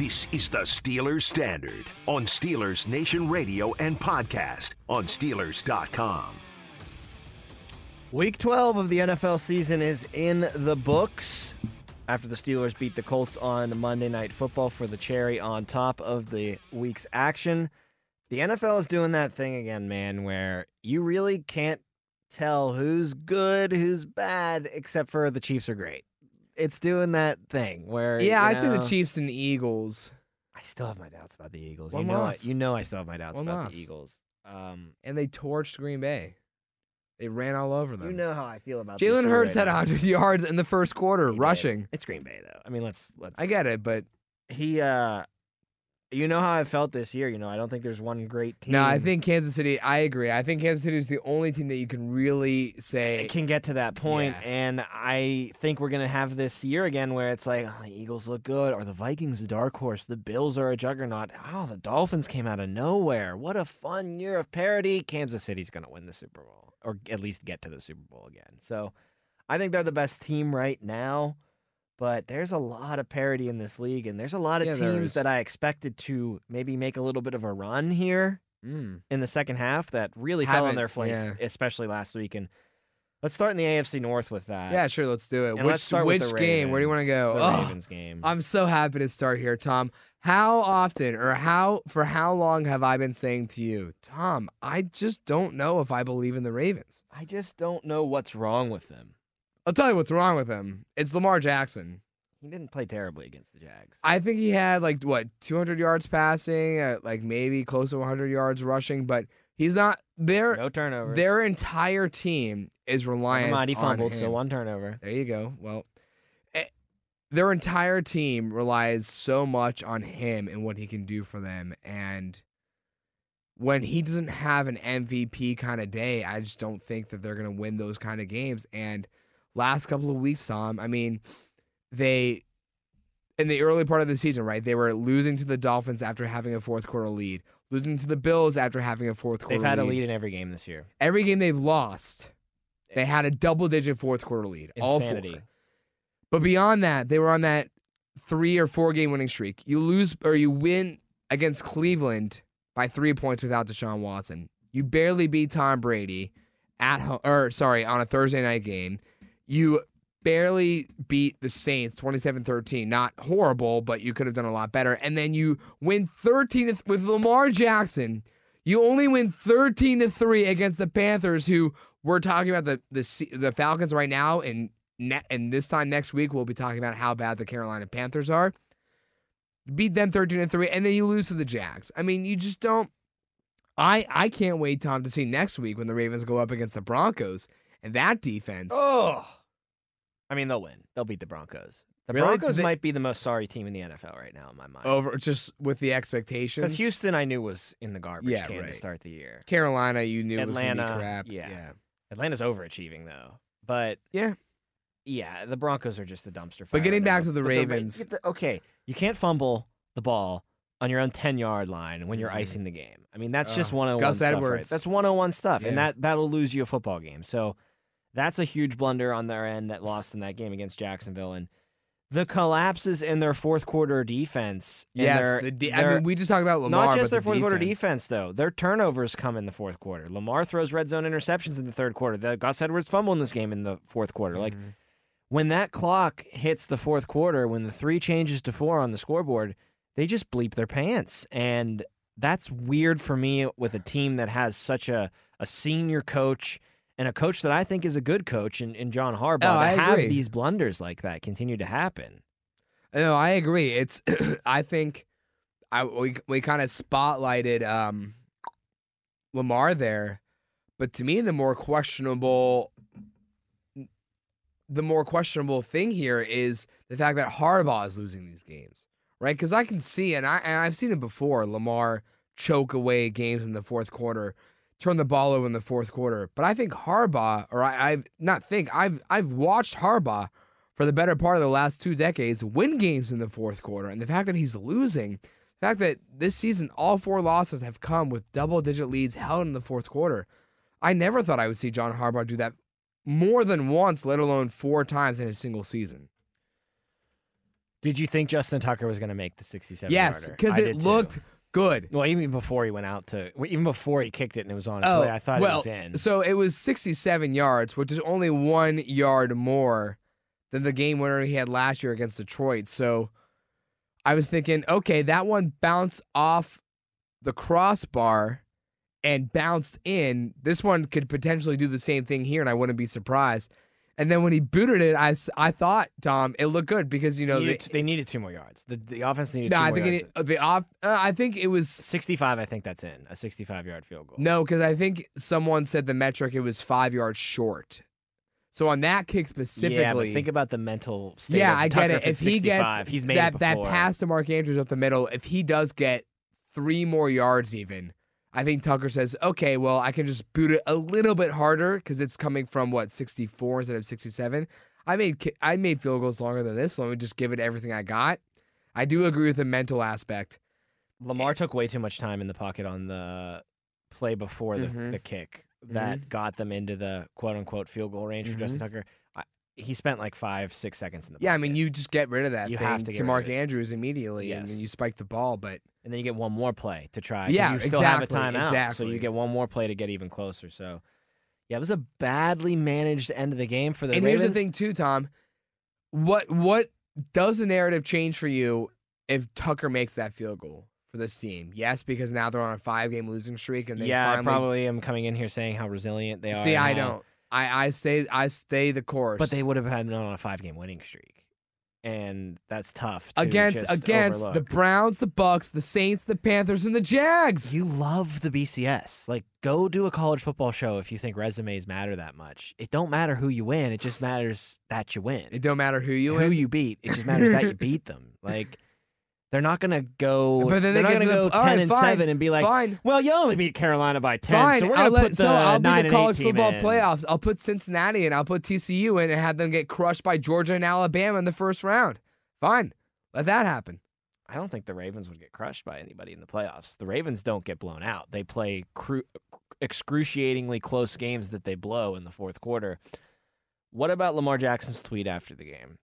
This is the Steelers Standard on Steelers Nation Radio and podcast on Steelers.com. Week 12 of the NFL season is in the books after the Steelers beat the Colts on Monday Night Football for the cherry on top of the week's action. The NFL is doing that thing again, man, where you really can't tell who's good, who's bad, except for the Chiefs are great. It's doing that thing where Yeah, I'd say the know- Chiefs and Eagles. I still have my doubts about the Eagles. One you know, I, loss. you know, I still have my doubts One about loss. the Eagles. Um, and they torched Green Bay. They ran all over them. you know how I feel about Jalen Hurts right had now. 100 yards in the first quarter rushing. It's Green Bay though. I mean, let's let's. I get it, but He, uh you know how I felt this year. You know, I don't think there's one great team. no, I think Kansas City. I agree. I think Kansas City is the only team that you can really say it can get to that point, Yeah. and I think we're gonna have this year again where it's like oh, the Eagles look good, or the Vikings a dark horse, the Bills are a juggernaut. Oh, the Dolphins came out of nowhere. What a fun year of parody! Kansas City's gonna win the Super Bowl, or at least get to the Super Bowl again. So, I think they're the best team right now. But there's a lot of parity in this league, and there's a lot of Yeah, teams that I expected to maybe make a little bit of a run here Mm. in the second half that really fell on their face, yeah. especially last week. And let's start in the AFC North with that. Yeah, sure. Let's do it. And which let's start with which game? Where do you want to go? The Oh, Ravens game. I'm so happy to start here, Tom. How often or how for how long have I been saying to you, Tom? I just don't know if I believe in the Ravens. I just don't know what's wrong with them. I'll tell you what's wrong with him. It's Lamar Jackson. He didn't play terribly against the Jags. I think he had like what 200 yards passing, uh, like maybe close to 100 yards rushing, but he's not. Their no turnovers. their entire team is reliant mind, he on fumbled, him. so one turnover. There you go. Well, eh, their entire team relies so much on him and what he can do for them. And when he doesn't have an MVP kind of day, I just don't think that they're going to win those kind of games. And last couple of weeks, Tom, I mean, they. In the early part of the season, right, they were losing to the Dolphins after having a fourth quarter lead, losing to the Bills after having a fourth quarter lead. They've had a lead. in every game this year. Every game they've lost, they had a double digit fourth quarter lead. All Insanity. four. But beyond that, they were on that three or four game winning streak. You lose or you win against Cleveland by three points without Deshaun Watson. You barely beat Tom Brady at home, or sorry, on a Thursday night game. You barely beat the Saints 27-13. Not horrible, but you could have done a lot better. And then you win 13 with Lamar Jackson. You only win 13 to 3 against the Panthers who we're talking about the the the Falcons right now and ne- and this time next week we'll be talking about how bad the Carolina Panthers are. Beat them 13 to 3 and then you lose to the Jags. I mean, you just don't I I can't wait Tom to see next week when the Ravens go up against the Broncos and that defense. Oh, I mean they'll win. They'll beat the Broncos. The Really? Broncos they- might be the most sorry team in the NFL right now in my mind. over just with the expectations. because Houston, I knew was in the garbage Yeah, can to right. start the year. Carolina, you knew was Atlanta, be crap. yeah. yeah. Atlanta's overachieving though, but Yeah. yeah, the Broncos are just a dumpster fire. But getting right back now. to the But Ravens- the- okay, you can't fumble the ball on your own ten yard line when you're Mhm. icing the game. I mean, that's just one hundred one Gus stuff. Right? Edwards. That's one hundred one stuff, and that that'll lose you a football game. So that's a huge blunder on their end that lost in that game against Jacksonville, and the collapses in their fourth quarter defense. Yes, their- the de- I mean, we just talked about Lamar, not just their the fourth quarter defense. defense, though. Their turnovers come in the fourth quarter. Lamar throws red zone interceptions in the third quarter. The Gus Edwards fumble in this game in the fourth quarter. Like Mhm. when that clock hits the fourth quarter, when the three changes to four on the scoreboard, they just bleep their pants. And that's weird for me with a team that has such a, a senior coach and a coach that I think is a good coach in, in John Harbaugh Oh, to I have agree. these blunders like that continue to happen. No, I agree. It's I think I we we kind of spotlighted um Lamar there, but to me the more questionable the more questionable thing here is the fact that Harbaugh is losing these games, right? Because I can see, and I and I've seen it before, Lamar choke away games in the fourth quarter, turn the ball over in the fourth quarter. But I think Harbaugh, or I, I've not think I've I've watched Harbaugh for the better part of the last two decades win games in the fourth quarter, and the fact that he's losing, the fact that this season all four losses have come with double digit leads held in the fourth quarter. I never thought I would see John Harbaugh do that more than once, let alone four times in a single season. Did you think Justin Tucker was going to make the 67 Yes, because it looked too. Good. Well, even before he went out to, even before he kicked it and it was on its Oh, way, I thought well, it was in. So it was 67 yards, which is only one yard more than the game winner he had last year against Detroit. So I was thinking, okay, that one bounced off the crossbar and bounced in. This one could potentially do the same thing here, and I wouldn't be surprised. And then when he booted it, I, I thought, Tom, it looked good because, you know, Needed- the, they needed two more yards. The, the offense needed no, two I more think yards. it, uh, the off, uh, I think it was 65, I think that's in. A 65 yard field goal. No, because I think someone said the metric it was five yards short. So on that kick specifically, Yeah, but think about the mental state. yeah, of I Tucker get it. If, If he gets he's made that that pass to Mark Andrews up the middle, if he does get three more yards, even, I think Tucker says, okay, well, I can just boot it a little bit harder because it's coming from what 64 instead of 67. I made I made field goals longer than this. So let me just give it everything I got. I do agree with the mental aspect. Lamar took way too much time in the pocket on the play before the, Mhm. the kick that got them into the quote unquote field goal range for Mhm. Justin Tucker. I, he spent like five, six seconds in the Yeah, I mean, you just get rid of that You thing have to, to Mark. Andrews immediately, and then you spike the ball. But and then you get one more play to try. Yeah, you still have a exactly, timeout, so you get one more play to get even closer. So, yeah, it was a badly managed end of the game for the and Ravens. here's the thing too, Tom. What what does the narrative change for you if Tucker makes that field goal for this team? Yes, because now they're on a five game losing streak, and they yeah, I probably am coming in here saying how resilient they are. see. I don't. I I stay I stay the course. But they would have had been on a five game winning streak, and that's tough to against against the. Browns, the Bucks, the Saints, the Panthers, and the Jags. You love the BCS. Like, go do a college football show if you think resumes matter that much. It don't matter who you win. It just matters that you win. it don't matter who you who win. you beat. It just matters that you beat them. Like, they're not gonna go. But then they're they not gonna go the- ten right, and fine, seven and be like, Fine. well, you only beat Carolina by ten, Fine, so we're I'll gonna let, put the so I'll nine be the college football playoffs. I'll put Cincinnati and I'll put TCU in and have them get crushed by Georgia and Alabama in the first round. Fine, let that happen. I don't think the Ravens would get crushed by anybody in the playoffs. The Ravens don't get blown out. They play cru- excruciatingly close games that they blow in the fourth quarter. What about Lamar Jackson's tweet after the game?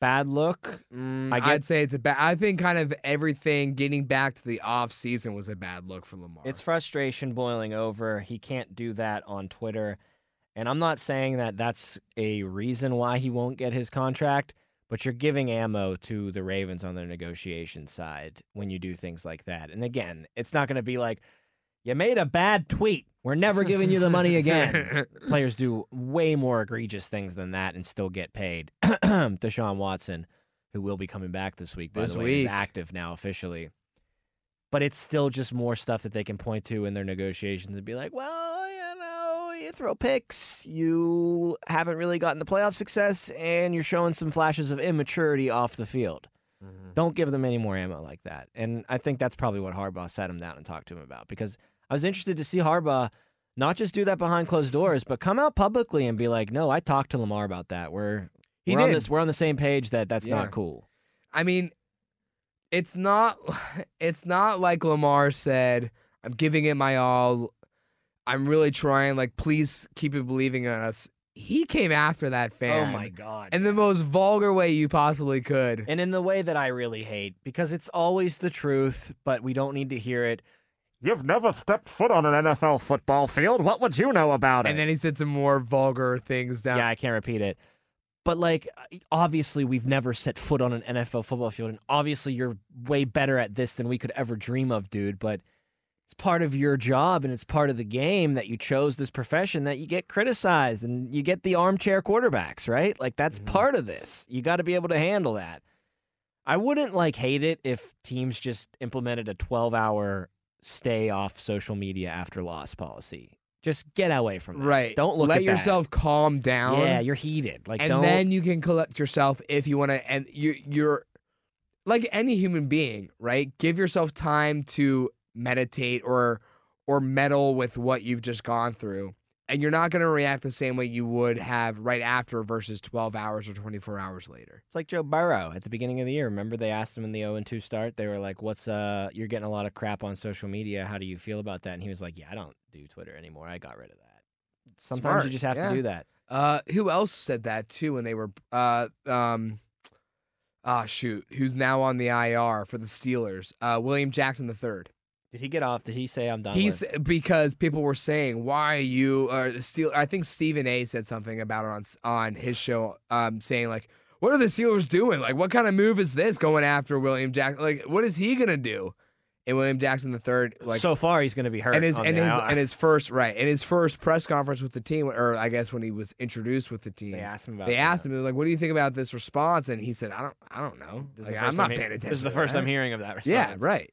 Bad look. Mm, I get- I'd say it's a bad. I think kind of everything getting back to the off season was a bad look for Lamar. It's frustration boiling over. He can't do that on Twitter. And I'm not saying that that's a reason why he won't get his contract, but you're giving ammo to the Ravens on their negotiation side when you do things like that. And again, it's not going to be like, you made a bad tweet. We're never giving you the money again. Players do way more egregious things than that and still get paid. Deshaun Watson, who will be coming back this week, by This the way, is active now officially. But it's still just more stuff that they can point to in their negotiations and be like, well, you know, you throw picks, you haven't really gotten the playoff success, and you're showing some flashes of immaturity off the field. Mhm. Don't give them any more ammo like that. And I think that's probably what Harbaugh sat him down and talked to him about because I was interested to see Harbaugh not just do that behind closed doors, but come out publicly and be like, "No, I talked to Lamar about that. We're He we're on did. this. We're on the same page. That that's Yeah. not cool." I mean, it's not. It's not like Lamar said. I'm giving it my all. I'm really trying. Like, please keep it believing in us. He came after that oh fan. Oh my god! In the most vulgar way you possibly could. and in the way that I really hate because it's always the truth, but we don't need to hear it. You've never stepped foot on an NFL football field. What would you know about it? And then he said some more vulgar things down. Yeah, I can't repeat it. But like obviously we've never set foot on an NFL football field and obviously you're way better at this than we could ever dream of, dude, but it's part of your job and it's part of the game that you chose this profession that you get criticized and you get the armchair quarterbacks, right? Like that's Mhm. part of this. You got to be able to handle that. I wouldn't like hate it if teams just implemented a 12-hour stay off social media after loss policy. Just get away from that. Right. Don't look Let at that. yourself calm down. Yeah, you're heated. Like and don't then you can collect yourself if you want to and you you're like any human being right give yourself time to meditate or or meddle with what you've just gone through and you're not going to react the same way you would have right after versus 12 hours or 24 hours later It's like Joe Burrow at the beginning of the year. Remember they asked him in the 0 2 start. They were like, "What's uh? You're getting a lot of crap on social media. How do you feel about that?" And he was like, "Yeah, I don't do Twitter anymore. I got rid of that." Sometimes you just have yeah. to do that. uh who else said that too when they were uh um Ah, shoot, who's now on the IR for the Steelers? Uh, William Jackson III. Did he get off? Did he say I'm done? He's with? because people were saying, "Why you?" The Steel. I think Stephen A. said something about it on on his show, um, saying like, "What are the Steelers doing? Like, what kind of move is this going after William Jackson? Like, what is he gonna do?" And William Jackson the third, like, so far he's going to be hurt. and his and his and his first right and his first press conference with the team, or I guess when he was introduced with the team, They asked him about. they that. asked him like, "What do you think about this response?" And he said, "I don't, I don't know. Like, I'm not he- paying attention." This is the first that." I'm hearing of that response. Yeah, right.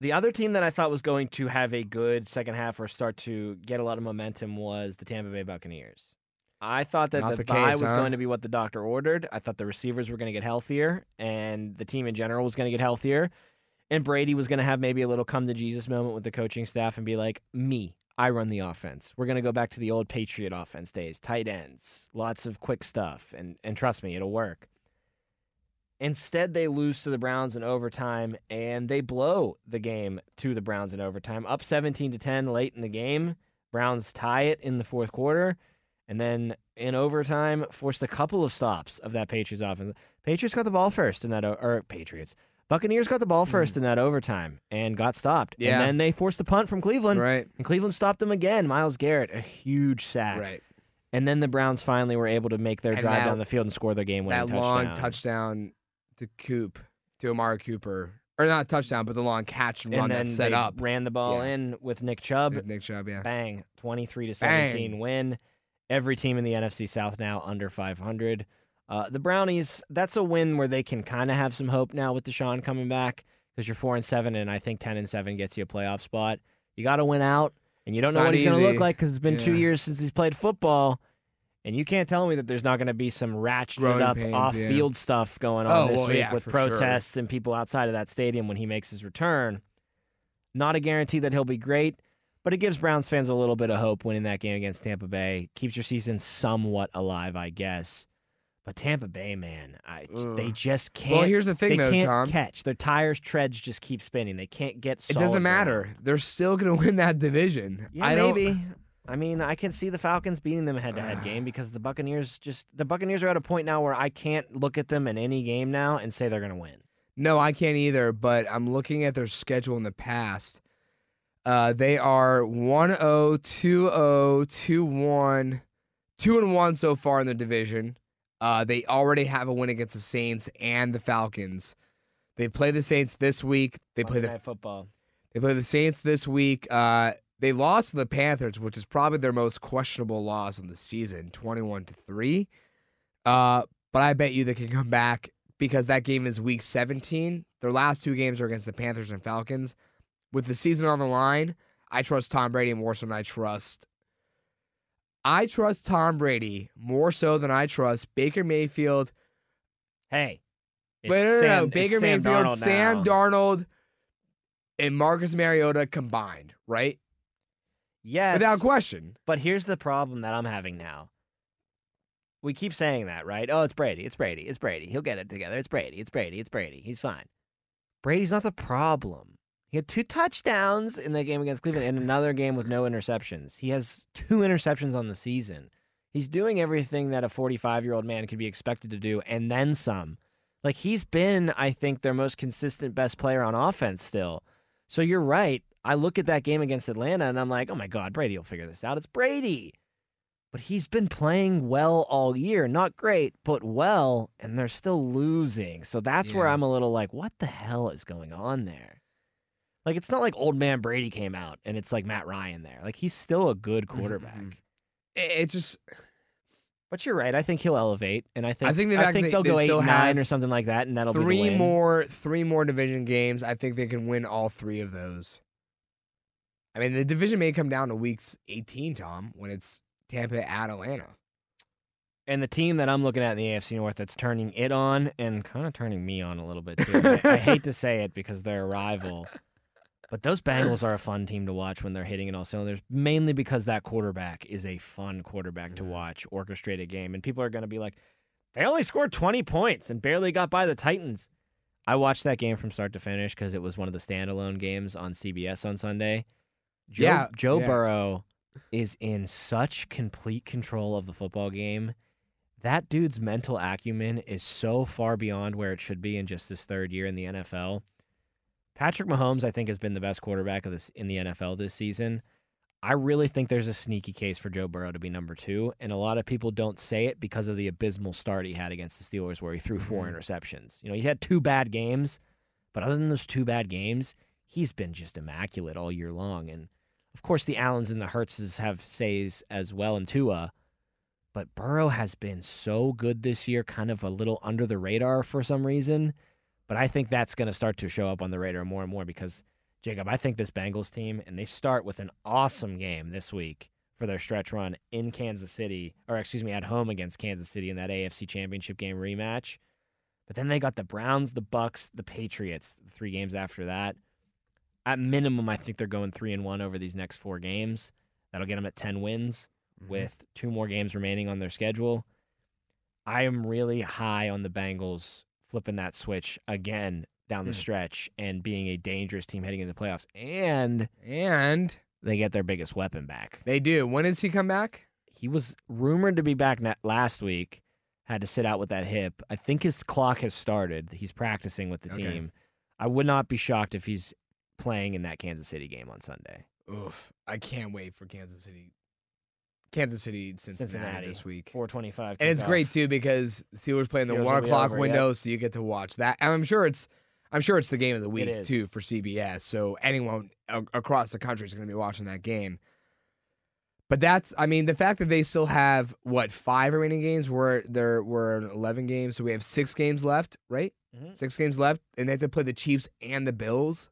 The other team that I thought was going to have a good second half or start to get a lot of momentum was the Tampa Bay Buccaneers. I thought that Not the, the was huh? going to be what the doctor ordered. I thought the receivers were going to get healthier and the team in general was going to get healthier. And Brady was going to have maybe a little come to Jesus moment with the coaching staff and be like, me, I run the offense. We're going to go back to the old Patriot offense days, tight ends, lots of quick stuff. And, and trust me, it'll work. Instead, they lose to the Browns in overtime and they blow the game to the Browns in overtime. Up 17 to 10 late in the game. Browns tie it in the fourth quarter. And then in overtime, forced a couple of stops of that Patriots offense. Patriots got the ball first in that, or Patriots. Buccaneers got the ball first hmm. in that overtime and got stopped. Yeah. And then they forced a punt from Cleveland. Right, And Cleveland stopped them again. Myles Garrett, a huge sack. right. And then the Browns finally were able to make their And drive that- down the field and score their game winning touchdown. that long touchdown to Coop, to Amari Cooper, or not touchdown, but the long catch and and run then that set they up. ran the ball Yeah. in with Nick Chubb. with Nick Chubb, yeah. Bang, 23 to Bang. 17 win. Every team in the NFC South now under 500. Uh, the Brownies, that's a win where they can kind of have some hope now with Deshaun coming back because you're 4 and 7 and I think 10 and 7 gets you a playoff spot. You got to win out and you don't It's know what he's going to look like cuz it's been 2 years since he's played football. And you can't tell me that there's not going to be some ratcheted Growing up pains, off yeah. field stuff going oh, on Oh, this well, week yeah, with for sure. protests and people outside of that stadium when he makes his return. Not a guarantee that he'll be great, but it gives Browns fans a little bit of hope winning that game against Tampa Bay. Keeps your season somewhat alive, I guess. But Tampa Bay, man, I, they just can't. Well, here's the thing, they though, can't Tom. catch. Their tires, treads just keep spinning. They can't get. It doesn't ground. matter. They're still going to win that division. Yeah, I don't, maybe. I mean, I can see the Falcons beating them head to head game because the Buccaneers just the Buccaneers are at a point now where I can't look at them in any game now and say they're going to win. No, I can't either, but I'm looking at their schedule in the past. Uh, they are 1 0, 2 0, 2 1, 2 and 1 so far in the division. Uh, they already have a win against the Saints and the Falcons. They play the Saints this week. They play the football. They play the Saints this week. Uh, they lost to the Panthers, which is probably their most questionable loss in the season, twenty-one to three. Uh, but I bet you they can come back because that game is week seventeen. Their last two games are against the Panthers and Falcons. With the season on the line, I trust Tom Brady more so than I trust. I trust Tom Brady more so than I trust Baker Mayfield. Hey, But no, no, no, Sam- it's Baker Sam Mayfield, Darnold Sam now. Darnold, and Marcus Mariota combined, right? Yes, Without question. But here's the problem that I'm having now. We keep saying that, right? Oh, it's Brady. It's Brady. It's Brady. He'll get it together. It's Brady. It's Brady. It's Brady. He's fine. Brady's not the problem. He had two touchdowns in that game against Cleveland and another game with no interceptions. He has two interceptions on the season. He's doing everything that a 45 year old man could be expected to do and then some. Like he's been, I think, their most consistent best player on offense still. So you're right. I look at that game against Atlanta and I'm like, oh my God, Brady will figure this out. It's Brady. But he's been playing well all year. Not great, but well, and they're still losing. So that's where I'm a little like, what the hell is going on there? Like, it's not like old man Brady came out and it's like Matt Ryan there. Like, he's still a good quarterback. Mhm. It, it just But you're right. I think he'll elevate, and I think I think the I think they'll they go eight nine or something like that, and that'll be three more three more division games. I think they can win all three of those. I mean, the division may come down to weeks 18, Tom, when it's Tampa at Atlanta. And the team that I'm looking at in the AFC North that's turning it on and kind of turning me on a little bit too. I, I hate to say it because they're a rival, but those Bengals are a fun team to watch when they're hitting it all cylinders. Mainly because that quarterback is a fun quarterback to Mhm. watch, orchestrate a game, and people are going to be like, they only scored 20 points and barely got by the Titans. I watched that game from start to finish because it was one of the standalone games on CBS on Sunday. Joe, Yeah, Joe yeah. Burrow is in such complete control of the football game that dude's mental acumen is so far beyond where it should be in just his third year in the NFL. Patrick Mahomes, I think, has been the best quarterback of this in the NFL this season. I really think there's a sneaky case for Joe Burrow to be number two, and a lot of people don't say it because of the abysmal start he had against the Steelers, where he threw 4 Mhm. interceptions. You know, he had two bad games, but other than those two bad games, he's been just immaculate all year long. And of course, the Allens and the Hurtses have says as well in Tua, but Burrow has been so good this year, kind of a little under the radar for some reason. But I think that's going to start to show up on the radar more and more because Jacob, I think this Bengals team, and they start with an awesome game this week for their stretch run in Kansas City, or excuse me, at home against Kansas City in that AFC Championship game rematch. But then they got the Browns, the Bucks, the Patriots, three games after that. At minimum, I think they're going three and one over these next four games. That'll get them at ten wins with two more games remaining on their schedule. I am really high on the Bengals flipping that switch again down the Mm. stretch and being a dangerous team heading into the playoffs. And And they get their biggest weapon back. they do. When does he come back? He was rumored to be back last week, had to sit out with that hip. I think his clock has started. He's practicing with the Okay. team. I would not be shocked if he's playing in that Kansas City game on Sunday. Oof. I can't wait for Kansas City. Kansas City, Cincinnati, Cincinnati. this week. 425. And it's kickoff. great too because Steelers play in the Steelers one o'clock over, window, so you get to watch that. And I'm sure it's, I'm sure it's the game of the week too for CBS. So anyone a- across the country is going to be watching that game. But that's, I mean, the fact that they still have what five remaining games, where there were 11 games, so we have six games left, right? Mhm. Six games left, and they have to play the Chiefs and the Bills.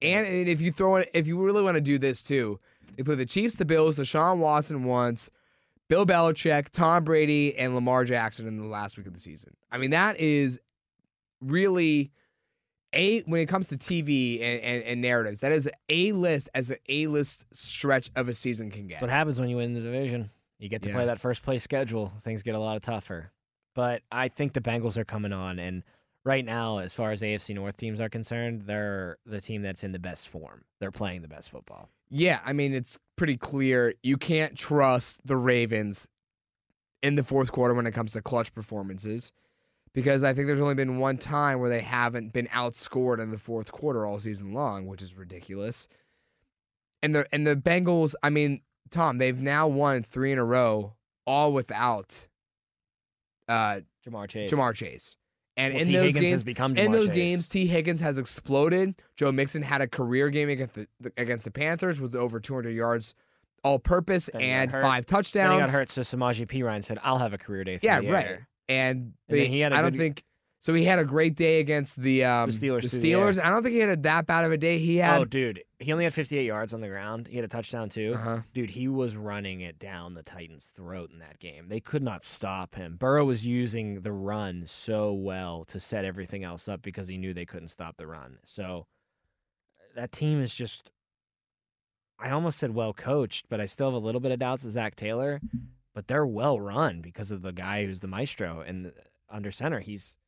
And, and if you throw it, if you really want to do this too, they play the Chiefs, the Bills, Deshaun Watson once, Bill Belichick, Tom Brady, and Lamar Jackson in the last week of the season. I mean, that is really a when it comes to TV and, and, and narratives. That is a list as an a list stretch of a season can get. That's what happens when you win the division. You get to Yeah. play that first place schedule. Things get a lot tougher. But I think the Bengals are coming on. And right now, as far as AFC North teams are concerned, they're the team that's in the best form. They're playing the best football. Yeah, I mean it's pretty clear you can't trust the Ravens in the fourth quarter when it comes to clutch performances because I think there's only been one time where they haven't been outscored in the fourth quarter all season long, which is ridiculous. And the and the Bengals, I mean, Tom, they've now won 3 in a row all without uh Ja'Marr Chase. Ja'Marr Chase. And Well, in T. those Higgins games has become in those Chase. games, Tee Higgins has exploded. Joe Mixon had a career game against the against the Panthers with over 200 yards, all purpose, Then and five Then he got hurt, so Samaje Perine said, I'll have a career day Yeah, right. air." And, And they, he had a I don't think so. He had a great day against the um, Steelers The through the. Steelers. I don't think he had a, that bad of a day. He had. Oh, dude. He only had 58 yards on the ground. He had a touchdown, too. uh-huh. Dude, he was running it down the Titans' throat in that game. They could not stop him. Burrow was using the run so well to set everything else up because he knew they couldn't stop the run. So that team is just, I almost said well coached, but I still have a little bit of doubts of Zac Taylor. But they're well run because of the guy who's the maestro and under center. He's he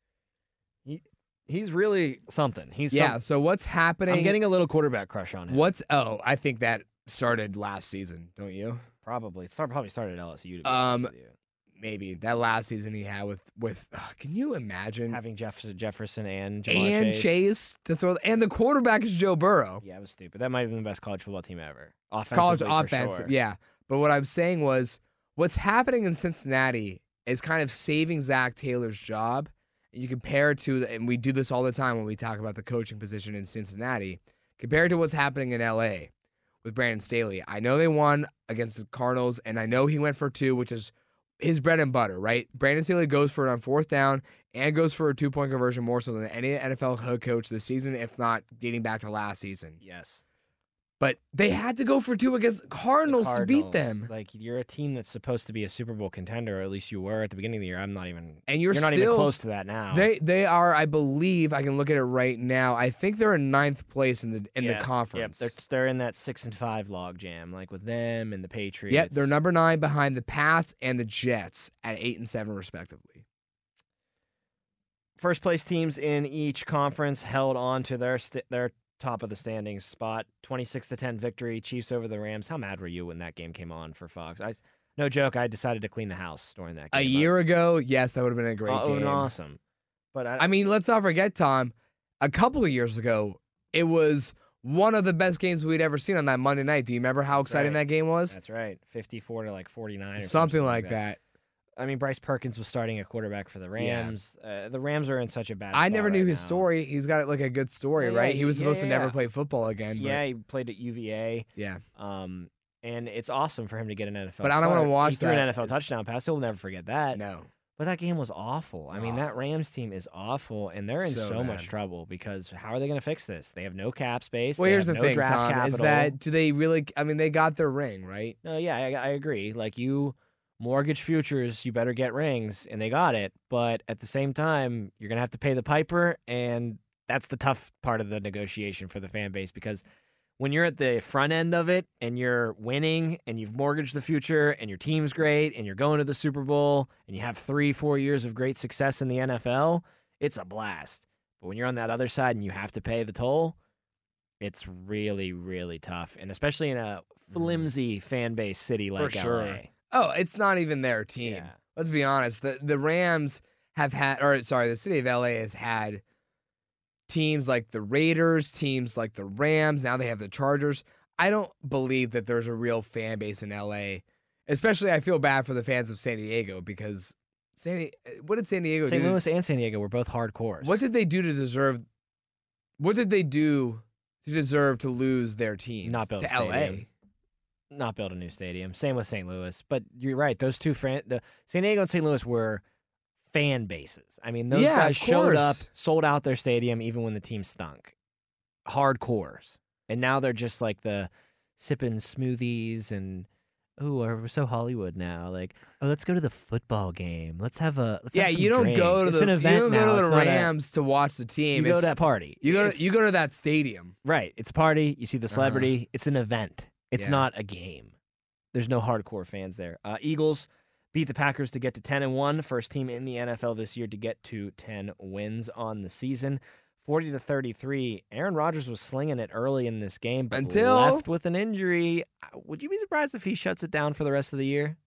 he's really something. He's Yeah. some- So what's happening? I'm getting a little quarterback crush on him. what's oh I think that started last season, don't you? Probably. Start, probably started at LSU. To be Um, with you. Maybe that last season he had with with. ugh, can you imagine? having Jefferson, Jefferson and Ja'Marr and Chase. Chase. to throw, and the quarterback is Joe Burrow. Yeah, it was stupid. That might have been the best college football team ever. College Offensively, offensive, sure. yeah. But what I'm saying was, what's happening in Cincinnati is kind of saving Zac Taylor's job. You compare it to, and we do this all the time when we talk about the coaching position in Cincinnati, compared to what's happening in LA with Brandon Staley. I know they won against the Cardinals, and I know he went for two, which is his bread and butter, right? Brandon Staley goes for it on fourth down and goes for a two point conversion more so than any NFL head coach this season, if not dating back to last season. Yes. But they had to go for two against The Cardinals, to beat them. Like you're a team that's supposed to be a Super Bowl contender, or at least you were at the beginning of the year. I'm not even. And you're, You're, not still even close to that now. They they are, I believe, I can look at it right now. I think they're in ninth place in the in Yeah, the Yep, conference. they're they're in that six and five log jam, like with them and the Patriots. Yep, they're number nine behind the Pats and the Jets at eight and seven respectively. First place teams in each conference held on to their st- their top of the standings spot. 26 to 10 victory, Chiefs over the Rams. How mad were you when that game came on for Fox? I No joke. I decided to clean the house during that. Game. A year ago, yes, that would have been a great Oh, game. awesome. But I, I mean, let's not forget, Tom. A couple of years ago, it was one of the best games we'd ever seen on that Monday night. Do you remember how exciting right. that game was? that's right. Fifty-four to like forty-nine. Or Something like that. I mean, Bryce Perkins was starting a quarterback for the Yeah. Rams. Uh, the Rams are in such a bad. I never knew right his now. story. He's got like a good story, Yeah, yeah, right? He was yeah, supposed to never yeah. play football again. but- Yeah, he played at UVA. yeah. Um, and it's awesome for him to get an NFL. But I don't wanna watch he threw an. NFL touchdown pass. He'll never forget that. No. But that game was awful. I mean, Oh. that Rams team is awful, and they're in So so, much trouble because how are they going to fix this? They have no cap space. Well, here's the no thing, draft Tom, capital. is that do they really? I mean, they got their ring, right? No, yeah, I, I agree. Like you mortgage futures, you better get rings, and they got it. But at the same time, you're gonna have to pay the piper, and that's the tough part of the negotiation for the fan base because when you're at the front end of it and you're winning and you've mortgaged the future and your team's great and you're going to the Super Bowl and you have three, four years of great success in the NFL, it's a blast. But when you're on that other side and you have to pay the toll, it's really, really tough. And especially in a mm-hmm. flimsy fan base city like sure. LA. Oh, it's not even their team. Yeah. Let's be honest. The the Rams have had, or sorry, the city of LA has had teams like the Raiders, teams like the Rams. Now they have the Chargers. I don't believe that there's a real fan base in LA. Especially, I feel bad for the fans of San Diego because San. What did San Diego St. do? Louis and San Diego were both hardcores. What did they do to deserve? What did they do to deserve to lose their team? Not build to LA? stadium. Not build a new stadium? Same with St. Louis. But you're right; those two fran- the San Diego and St. Louis were fan bases. I mean, those Yeah, guys showed up, sold out their stadium even when the team stunk. Hardcores, and now they're just like the sipping smoothies and. Oh, we're so Hollywood now. Like, oh, let's go to the football game. Let's have a. Let's Yeah, have you don't drinks. go to It's the an you don't now. go to It's the not a- Rams to watch the team. you go to that party. You go to you go to that stadium. Right. It's a party. You see the Uh-huh. celebrity. It's an event. It's Yeah. not a game. There's no hardcore fans there. Uh, Eagles beat the Packers to get to 10 and 1. First team in the NFL this year to get to 10 wins on the season. 40 to 33. Aaron Rodgers was slinging it early in this game, but Until- left with an injury. Would you be surprised if he shuts it down for the rest of the year?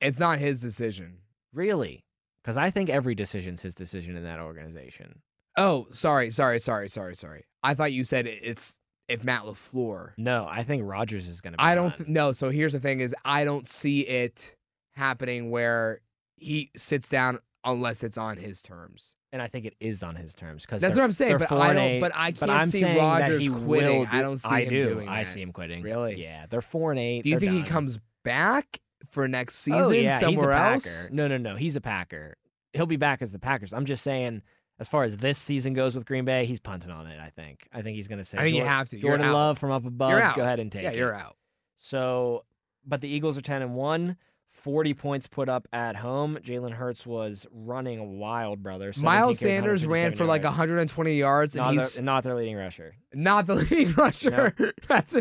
It's not his decision. Really? Because I think every decision's his decision in that organization. Oh, sorry, sorry, sorry, sorry, sorry. I thought you said it's if Matt LaFleur. No, I think Rodgers is going to. be I don't done. th- no. So here's the thing: is I don't see it happening where he sits down unless it's on his terms. and I think it is on his terms because That's what I'm saying. But I don't. But I can't I'm see Rodgers quitting. do- I don't see I him do. doing I that. see him quitting. Really? Yeah, they're four and eight. Do you think he comes back for next season Oh, yeah, somewhere he's a else? Packer. No, no, no. He's a Packer. He'll be back as the Packers. I'm just saying, as far as this season goes with Green Bay, he's punting on it. I think. I think he's going to say. I mean, you have to. Jordan. Love from up above. You're out. Go ahead and take Yeah, it. you're out. So, but the Eagles are ten and one. 40 points put up at home. Jalen Hurts was running wild, brother. Miles Sanders ran 157 for like yards. 120 yards, and Not, he's their, not their leading rusher. not the leading rusher. that's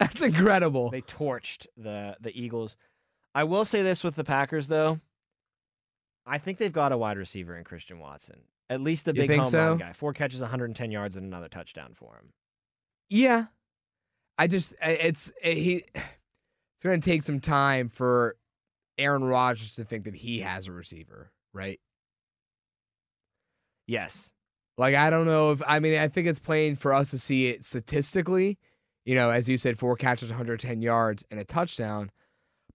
that's incredible. They torched the the Eagles. I will say this with the Packers though. I think they've got a wide receiver in Christian Watson. At least the You big home so? run guy. Four catches, 110 yards, and another touchdown for him. Yeah, I just it's it, he. It's going to take some time for Aaron Rodgers to think that he has a receiver, right? Yes. Like I don't know if I mean I think it's plain for us to see it statistically. You know, as you said, four catches, 110 yards, and a touchdown.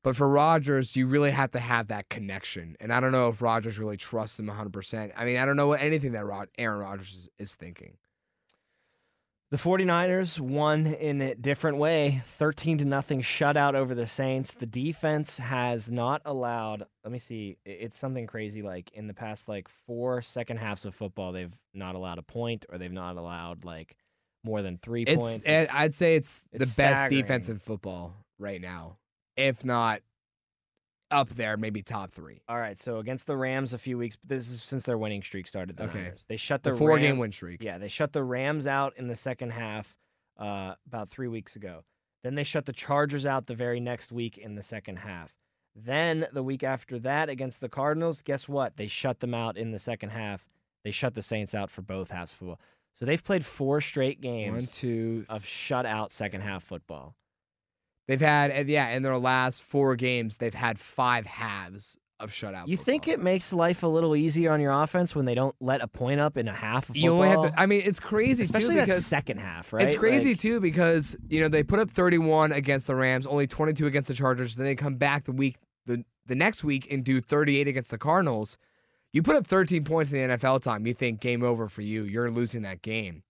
But for Rodgers, you really have to have that connection, and I don't know if Rodgers really trusts him 100. percent I mean, I don't know what anything that Rod, Aaron Rodgers is, is thinking. The 49ers won in a different way. 13 to nothing shutout over the Saints. The defense has not allowed, let me see, it's something crazy like in the past like four second halves of football they've not allowed a point or they've not allowed like more than 3 It's, points. eh, I'd say it's, the it's best staggering. defense in football right now, if not up there, maybe top three. All right, so against the Rams a few weeks. This is since their winning streak started. The Okay. Niners. they shut the, The four Ram- game win streak. Yeah, they shut the Rams out in the second half uh, about three weeks ago. Then they shut the Chargers out the very next week in the second half. Then the week after that against the Cardinals, guess what? They shut them out in the second half. They shut the Saints out for both halves of football. So they've played four straight games One, two, of shutout second half football. They've had yeah, in their last four games, they've had five halves of shutout. You think it makes life a little easier on your offense when they don't let a point up in a half of football? you only have to? I mean, it's crazy especially too that second half, right? It's crazy Like, too because you know they put up 31 against the Rams, only 22 against the Chargers. Then they come back the week the the next week and do 38 against the Cardinals. You put up 13 points in the NFL time, you think game over for you. You're losing that game.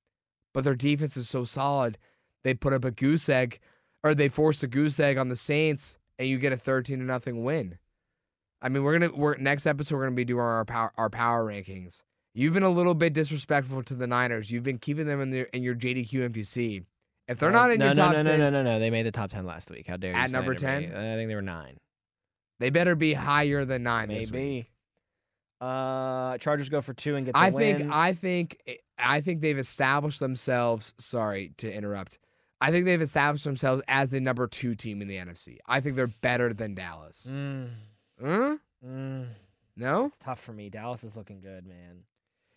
But their defense is so solid. They put up a goose egg, or they force a goose egg on the Saints, and you get a 13 to nothing win. I mean, we're gonna we're next episode we're gonna be doing our power our power rankings. You've been a little bit disrespectful to the Niners. You've been keeping them in their in your JDQ MPC. If they're not in no, your no, top no, 10, no, no, no, no. They made the top ten last week. How dare you? At number 10? I think they were nine. they better be higher than nine. this week. Maybe. Uh, Chargers go for two and get the I win. think I think I think they've established themselves. Sorry to interrupt. I think they've established themselves as the number two team in the NFC. I think they're better than Dallas. Mm, Huh? mm, No? it's tough for me. Dallas is looking good, man.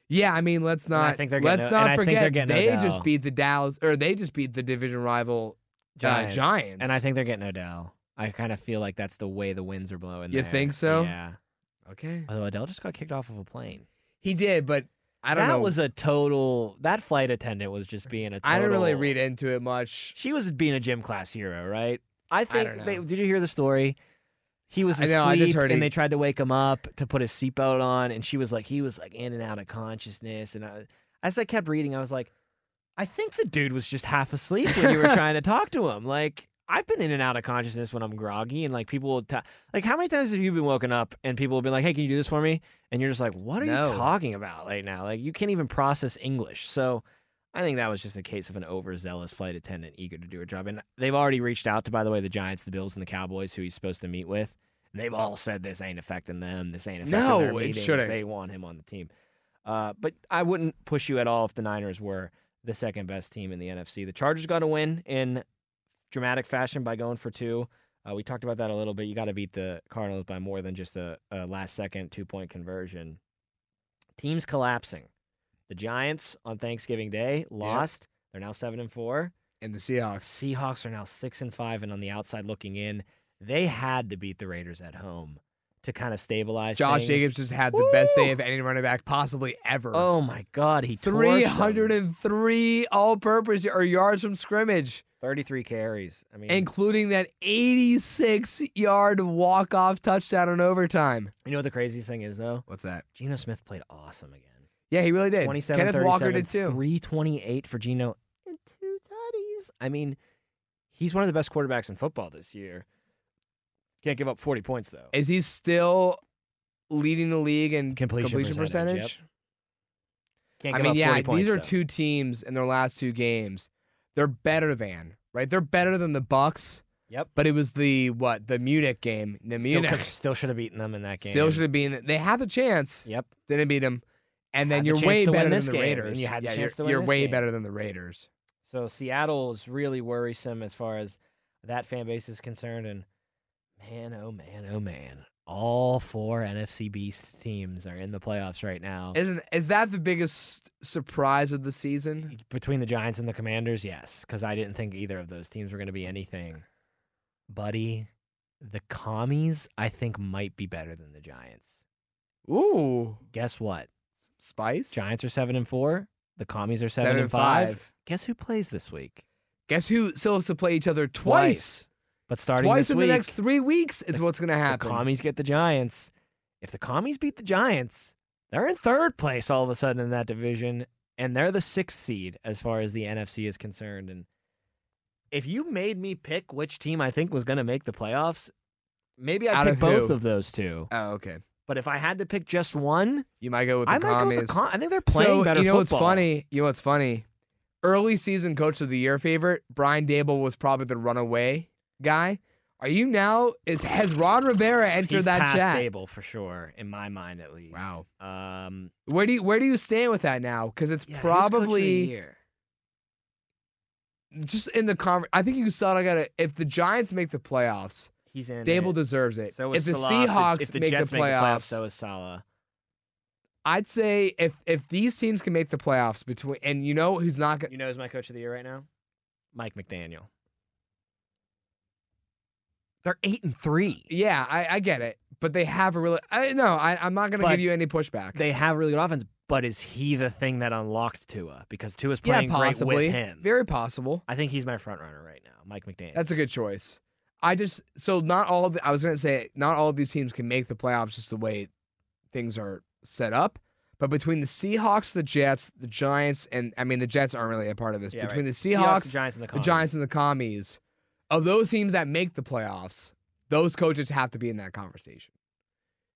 Yeah, I mean, let's And I not think they're let's not think they're forget they Odell. just beat the Dallas or they just beat the division rival Giants. Giants. And I think they're getting Odell. I kind of feel like that's the way the winds are blowing. You there. think so? Yeah. Okay. Although Odell just got kicked off of a plane. He did, but I don't that know. was a total. That flight attendant was just being a. Total, I didn't really read into it much. She was being a gym class hero, right? I think. don't They, did you hear the story? He was I asleep, know, I just heard and he- they tried to wake him up to put his seatbelt on, and she was like, he was like in and out of consciousness. And I, as I kept reading, I was like, I think the dude was just half asleep when you were trying to talk to him. Like, I've been in and out of consciousness when I'm groggy, and like people will, ta- like, how many times have you been woken up and people will be like, "Hey, can you do this for me?" And you're just like, "What are No. you talking about right now?" Like, you can't even process English. So, I think that was just a case of an overzealous flight attendant eager to do her job. And they've already reached out to, by the way, the Giants, the Bills, and the Cowboys, who he's supposed to meet with. They've all said this ain't affecting them. This ain't affecting No, their it meetings. shouldn't. They want him on the team. Uh, but I wouldn't push you at all if the Niners were the second best team in the NFC. The Chargers got to win in dramatic fashion by going for two. Uh, we talked about that a little bit. You got to beat the Cardinals by more than just a, a last second two point conversion. Teams collapsing. The Giants on Thanksgiving Day lost. They're now seven and four. And the Seahawks. Seahawks are now six and five, and on the outside looking in, they had to beat the Raiders at home to kind of stabilize. Josh things. Jacobs just had the best day of any running back possibly ever. Oh my God, he torched 303 all-purpose or yards from scrimmage, 33 carries. I mean, including that 86-yard walk-off touchdown in overtime. you know what the craziest thing is though? What's that? Geno Smith played awesome again. Yeah, he really did. 27 Kenneth Walker did too. 328 for Geno and two tutties. I mean, he's one of the best quarterbacks in football this year. Can't give up 40 points though. Is he still leading the league in Completion completion, percentage, percentage? Can't I mean, up yeah, points, these are though. two teams in their last two games. They're better than, right? They're better than the Bucks, Yep. but it was the what? The Munich game. The Still, Munich could- still should have beaten them in that game. still should have been. They had the chance, Yep. didn't beat them, and then Had you're chance way better than the game, and Raiders. you had the yeah, chance you're, to win you're way game. better than the Raiders. So Seattle is really worrisome as far as that fan base is concerned. And man, oh man, oh man, all four NFC Beast teams are in the playoffs right now. Isn't is that the biggest surprise of the season? Between the Giants and the Commanders, yes, because I didn't think either of those teams were going to be anything. Buddy, the Commies, I think, might be better than the Giants. Ooh, Guess what? spice. Giants are seven and four. The Commies are seven, Seven and five. five. Guess who plays this week? Guess who still has to play each other twice? But starting Twice this in week, the next three weeks is what's going to happen. the commies get the Giants. If the commies beat the Giants, they're in third place all of a sudden in that division, and they're the sixth seed as far as the NFC is concerned. And if you made me pick which team I think was going to make the playoffs, maybe I'd Out pick of both of those two. oh, okay. But if I had to pick just one, You might go with the I might go commies. with the com- I think they're playing so better you know football. what's funny? You know what's funny? Early season coach of the year favorite Brian Daboll was probably the runaway guy. Are you now? Is has Ron Rivera entered He's that past chat? Daboll for sure, in my mind at least. Wow. Um, Where do you where do you stand with that now? Because it's yeah, who's coach of the probably just in the conver- I think you saw. It. I got If the Giants make the playoffs, he's in. Daboll it. deserves it. So if is the Salah. If Seahawks if the make Jets the playoffs, so is Salah. I'd say if if these teams can make the playoffs between, and you know who's not going. You know who's my coach of the year right now? Mike McDaniel. They're eight and three. Yeah, I, I get it, but they have a really. I, no, I, I'm not going to But give you any pushback. They have really good offense, but is he the thing that unlocked Tua? Because Tua's yeah, playing great possibly. with him. Very possible. I think he's my front runner right now, Mike McDaniel. That's a good choice. I just so not all. Of the, I was gonna say not all of these teams can make the playoffs just the way things are set up. But between the Seahawks, the Jets, the Giants, and I mean the Jets aren't really a part of this. Yeah, between right. the Seahawks, the Giants, and the, the Giants, and the Commies, of those teams that make the playoffs, those coaches have to be in that conversation.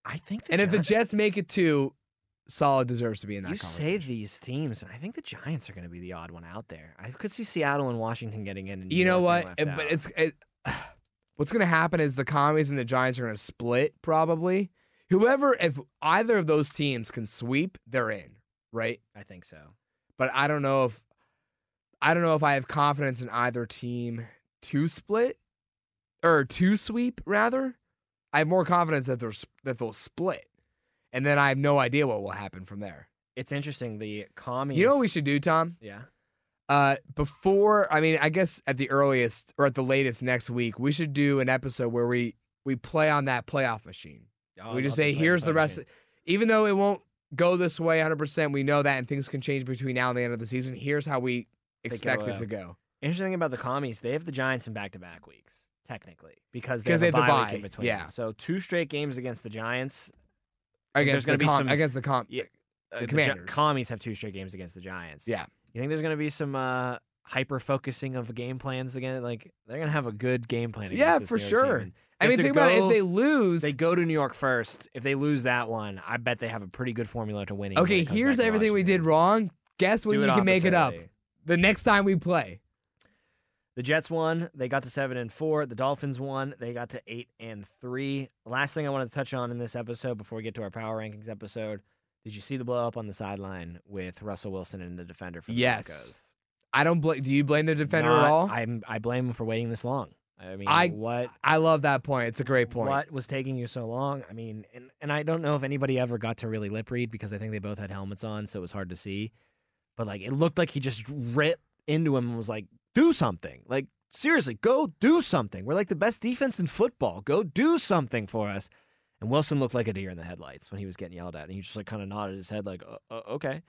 I think. And if the Jets make it too, Saleh deserves to be in that you say these teams, and I think the Giants are going to be the odd one out there. I could see Seattle and Washington getting in. And You know what? It- but out. it's it, what's going to happen is the commies and the Giants are going to split probably. Whoever, if either of those teams can sweep, they're in, right? I think so. But I don't know if I don't know if I have confidence in either team to split or two sweep. Rather, I have more confidence that they're that they'll split, and then I have no idea what will happen from there. It's interesting. The commies. You know what we should do, Tom? Yeah. Uh, before, I mean, I guess at the earliest or at the latest next week, we should do an episode where we we play on that playoff machine. Oh, we just say, here's the rest. machine. Even though it won't go this way 100%, we know that, and things can change between now and the end of the season. Here's how we expect it uh, to go. Interesting thing about the commies, they have the Giants in back-to-back weeks, technically, because they have, they a have the bye week in between. yeah. So two straight games against the Giants. Against there's the gonna be com- some- against the comp. Yeah, Uh, The the Gi- commies have two straight games against the Giants. Yeah. You think there's going to be some uh, hyper focusing of game plans again? Like they're going to have a good game plan. Against the Giants. Yeah, for New York team. sure. I mean, think about it. If they lose, They go to New York first. If they lose that one, I bet they have a pretty good formula to winning. okay, here's back to everything we did wrong. Guess when Do you can make it up the next time we play. The Jets won. They got to seven and four. The Dolphins won. They got to eight and three. Last thing I wanted to touch on in this episode before we get to our power rankings episode. Did you see the blow up on the sideline with Russell Wilson and the defender for the Yes. Broncos? I don't. blame. do you blame the defender Not- at all? I'm, I blame him for waiting this long. I mean, I- what I love that point. It's a great point. what was taking you so long? I mean, and, and I don't know if anybody ever got to really lip read because I think they both had helmets on, so it was hard to see. But like, it looked like he just ripped into him and was like, "Do something!" Like seriously, go do something. We're like the best defense in football. Go do something for us. And Wilson looked like a deer in the headlights when he was getting yelled at, and he just like kind of nodded his head, like, uh, uh, "Okay."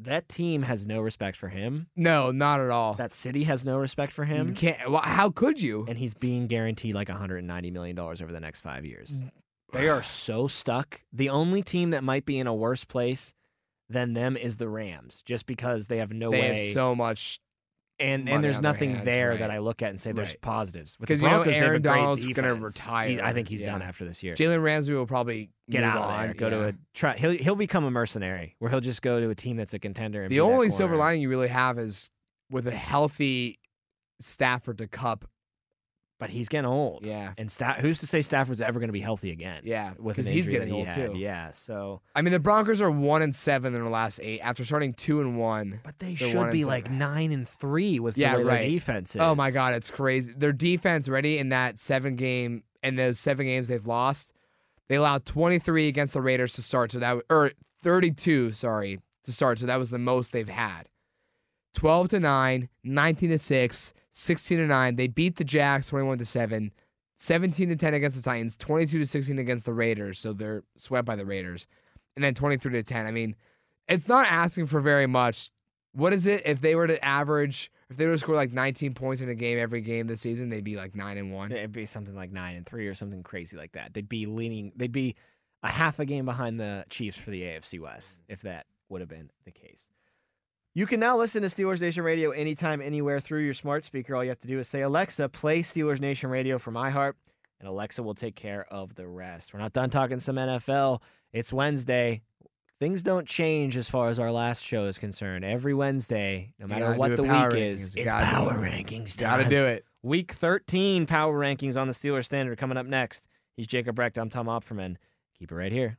That team has no respect for him. No, not at all. That city has no respect for him. You can't. Well, how could you? and he's being guaranteed like 190 million dollars over the next five years. Mm. They are so stuck. The only team that might be in a worse place than them is the Rams, just because they have no they way. have so much and and there's nothing hands, there right. that I look at and say there's Right. positives. With the you know Broncos, they have Aaron Donald's gonna retire. He- I think he's Yeah. done after this year. Jalen Ramsey will probably Get move out of on. there. Go to a try. He'll he'll become a mercenary where he'll just go to a team that's a contender. And The only silver lining you really have is with a healthy Stafford to Kupp. But he's getting old. Yeah, And Sta- who's to say Stafford's ever going to be healthy again? yeah, with because he's getting he old had. too. Yeah, so I mean, the Broncos are one and seven in their last eight after starting two and one. But they should be like seven. nine and three with Yeah, the way right. their defense is. Oh my God, it's crazy. Their defense ready in that seven game in those seven games they've lost. They allowed 23 against the Raiders to start, so that or 32, sorry, to start. So that was the most they've had. 12 to 9, 19 to 6, 16 to 9. They beat the Jags 21 to 7, 17 to 10 against the Titans, 22 to 16 against the Raiders. So they're swept by the Raiders. And then 23 to 10. I mean, it's not asking for very much. What is it if they were to average if they were to score like 19 points in a game every game this season, they'd be like 9 and 1. It'd be something like nine and three or something crazy like that. They'd be leaning. They'd be a half a game behind the Chiefs for the AFC West if that would have been the case. You can now listen to Steelers Nation Radio anytime, anywhere through your smart speaker. All you have to do is say, Alexa, play Steelers Nation Radio from iHeart, and Alexa will take care of the rest. We're not done talking some NFL. It's Wednesday. Things don't change as far as our last show is concerned. Every Wednesday, no matter what the week is, rankings. You it's gotta power rankings Got to do it. Week 13 power rankings on the Steelers Standard coming up next. He's Jacob Brecht. I'm Tom Opferman. Keep it right here.